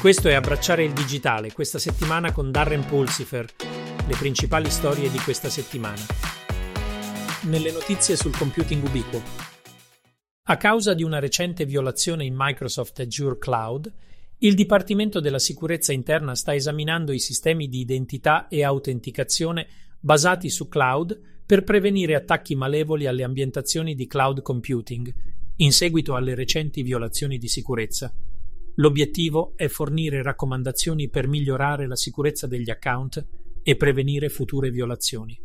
Questo è Abbracciare il digitale, questa settimana con Darren Pulsifer, le principali storie di questa settimana. Nelle notizie sul computing ubiquo. A causa di una recente violazione in Microsoft Azure Cloud, il Dipartimento della Sicurezza Interna sta esaminando i sistemi di identità e autenticazione basati su cloud per prevenire attacchi malevoli alle ambientazioni di cloud computing, in seguito alle recenti violazioni di sicurezza. L'obiettivo è fornire raccomandazioni per migliorare la sicurezza degli account e prevenire future violazioni.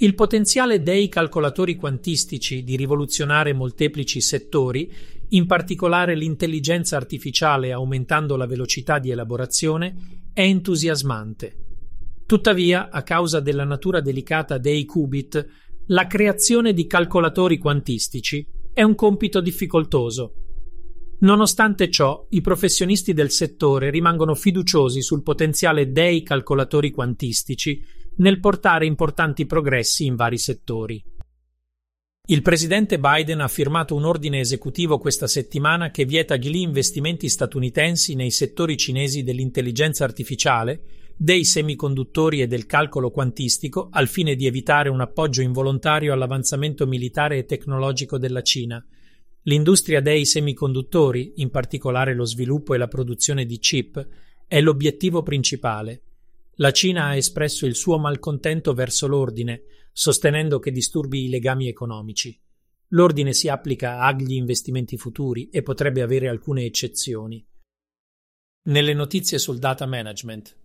Il potenziale dei calcolatori quantistici di rivoluzionare molteplici settori, in particolare l'intelligenza artificiale aumentando la velocità di elaborazione, è entusiasmante. Tuttavia, a causa della natura delicata dei qubit, la creazione di calcolatori quantistici è un compito difficoltoso Nonostante ciò, i professionisti del settore rimangono fiduciosi sul potenziale dei calcolatori quantistici nel portare importanti progressi in vari settori. Il presidente Biden ha firmato un ordine esecutivo questa settimana che vieta gli investimenti statunitensi nei settori cinesi dell'intelligenza artificiale, dei semiconduttori e del calcolo quantistico al fine di evitare un appoggio involontario all'avanzamento militare e tecnologico della Cina, L'industria dei semiconduttori, in particolare lo sviluppo e la produzione di chip, è l'obiettivo principale. La Cina ha espresso il suo malcontento verso l'ordine, sostenendo che disturbi i legami economici. L'ordine si applica agli investimenti futuri e potrebbe avere alcune eccezioni. Nelle notizie sul data management.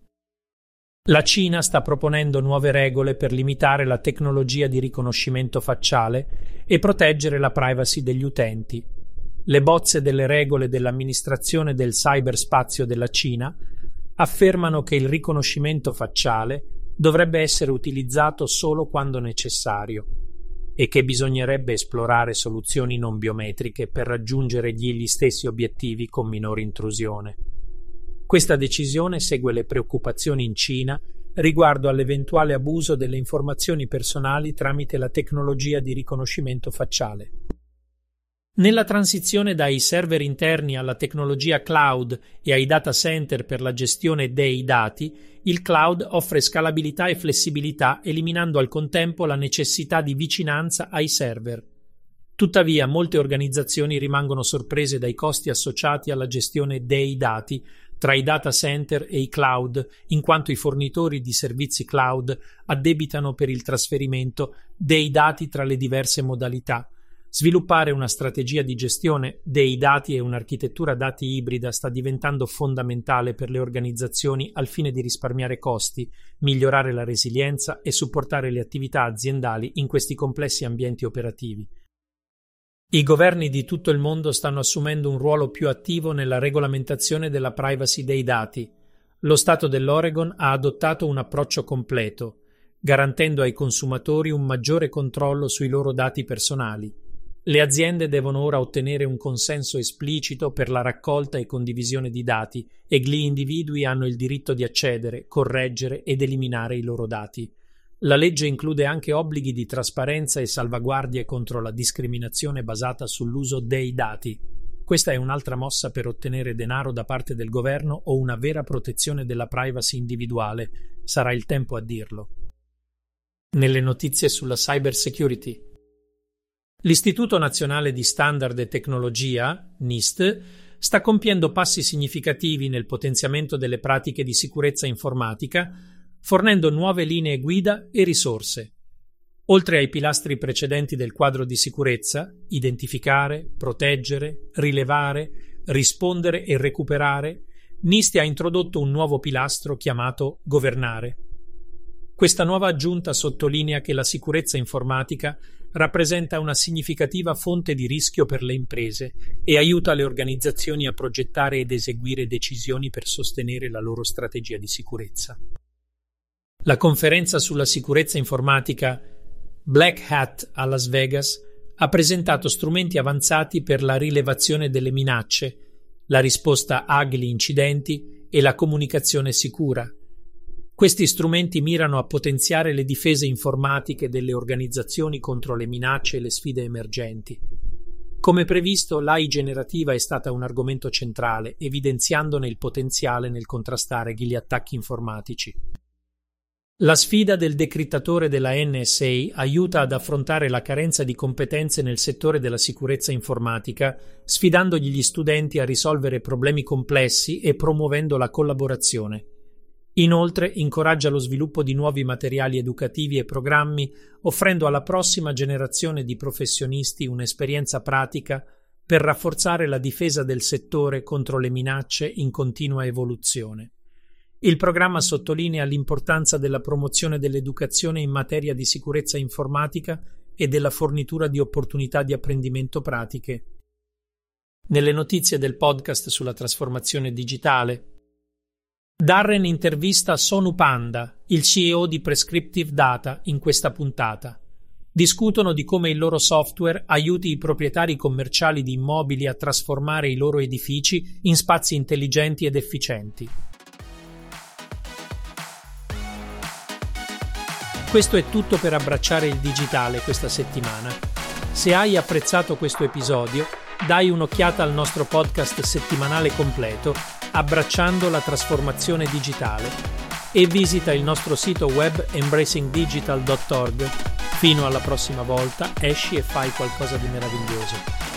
La Cina sta proponendo nuove regole per limitare la tecnologia di riconoscimento facciale e proteggere la privacy degli utenti. Le bozze delle regole dell'amministrazione del cyberspazio della Cina affermano che il riconoscimento facciale dovrebbe essere utilizzato solo quando necessario e che bisognerebbe esplorare soluzioni non biometriche per raggiungere gli stessi obiettivi con minore intrusione. Questa decisione segue le preoccupazioni in Cina riguardo all'eventuale abuso delle informazioni personali tramite la tecnologia di riconoscimento facciale. Nella transizione dai server interni alla tecnologia cloud e ai data center per la gestione dei dati, il cloud offre scalabilità e flessibilità, eliminando al contempo la necessità di vicinanza ai server. Tuttavia, molte organizzazioni rimangono sorprese dai costi associati alla gestione dei dati tra i data center e i cloud, in quanto i fornitori di servizi cloud addebitano per il trasferimento dei dati tra le diverse modalità. Sviluppare una strategia di gestione dei dati e un'architettura dati ibrida sta diventando fondamentale per le organizzazioni al fine di risparmiare costi, migliorare la resilienza e supportare le attività aziendali in questi complessi ambienti operativi. I governi di tutto il mondo stanno assumendo un ruolo più attivo nella regolamentazione della privacy dei dati. Lo Stato dell'Oregon ha adottato un approccio completo, garantendo ai consumatori un maggiore controllo sui loro dati personali. Le aziende devono ora ottenere un consenso esplicito per la raccolta e condivisione di dati e gli individui hanno il diritto di accedere, correggere ed eliminare i loro dati. La legge include anche obblighi di trasparenza e salvaguardie contro la discriminazione basata sull'uso dei dati. Questa è un'altra mossa per ottenere denaro da parte del governo o una vera protezione della privacy individuale. Sarà il tempo a dirlo. Nelle notizie sulla cyber security. L'Istituto Nazionale di Standard e Tecnologia, NIST, sta compiendo passi significativi nel potenziamento delle pratiche di sicurezza informatica fornendo nuove linee guida e risorse. Oltre ai pilastri precedenti del quadro di sicurezza, identificare, proteggere, rilevare, rispondere e recuperare, NIST ha introdotto un nuovo pilastro chiamato governare. Questa nuova aggiunta sottolinea che la sicurezza informatica rappresenta una significativa fonte di rischio per le imprese e aiuta le organizzazioni a progettare ed eseguire decisioni per sostenere la loro strategia di sicurezza. La conferenza sulla sicurezza informatica Black Hat a Las Vegas ha presentato strumenti avanzati per la rilevazione delle minacce, la risposta agli incidenti e la comunicazione sicura. Questi strumenti mirano a potenziare le difese informatiche delle organizzazioni contro le minacce e le sfide emergenti. Come previsto, l'AI generativa è stata un argomento centrale, evidenziandone il potenziale nel contrastare gli attacchi informatici. La sfida del decrittatore della NSA aiuta ad affrontare la carenza di competenze nel settore della sicurezza informatica, sfidandogli gli studenti a risolvere problemi complessi e promuovendo la collaborazione. Inoltre incoraggia lo sviluppo di nuovi materiali educativi e programmi, offrendo alla prossima generazione di professionisti un'esperienza pratica per rafforzare la difesa del settore contro le minacce in continua evoluzione. Il programma sottolinea l'importanza della promozione dell'educazione in materia di sicurezza informatica e della fornitura di opportunità di apprendimento pratiche. Nelle notizie del podcast sulla trasformazione digitale, Darren intervista Sonu Panda, il CEO di Prescriptive Data, in questa puntata. Discutono di come il loro software aiuti i proprietari commerciali di immobili a trasformare i loro edifici in spazi intelligenti ed efficienti. Questo è tutto per abbracciare il digitale questa settimana. Se hai apprezzato questo episodio, dai un'occhiata al nostro podcast settimanale completo Abbracciando la trasformazione digitale e visita il nostro sito web embracingdigital.org. Fino alla prossima volta, esci e fai qualcosa di meraviglioso.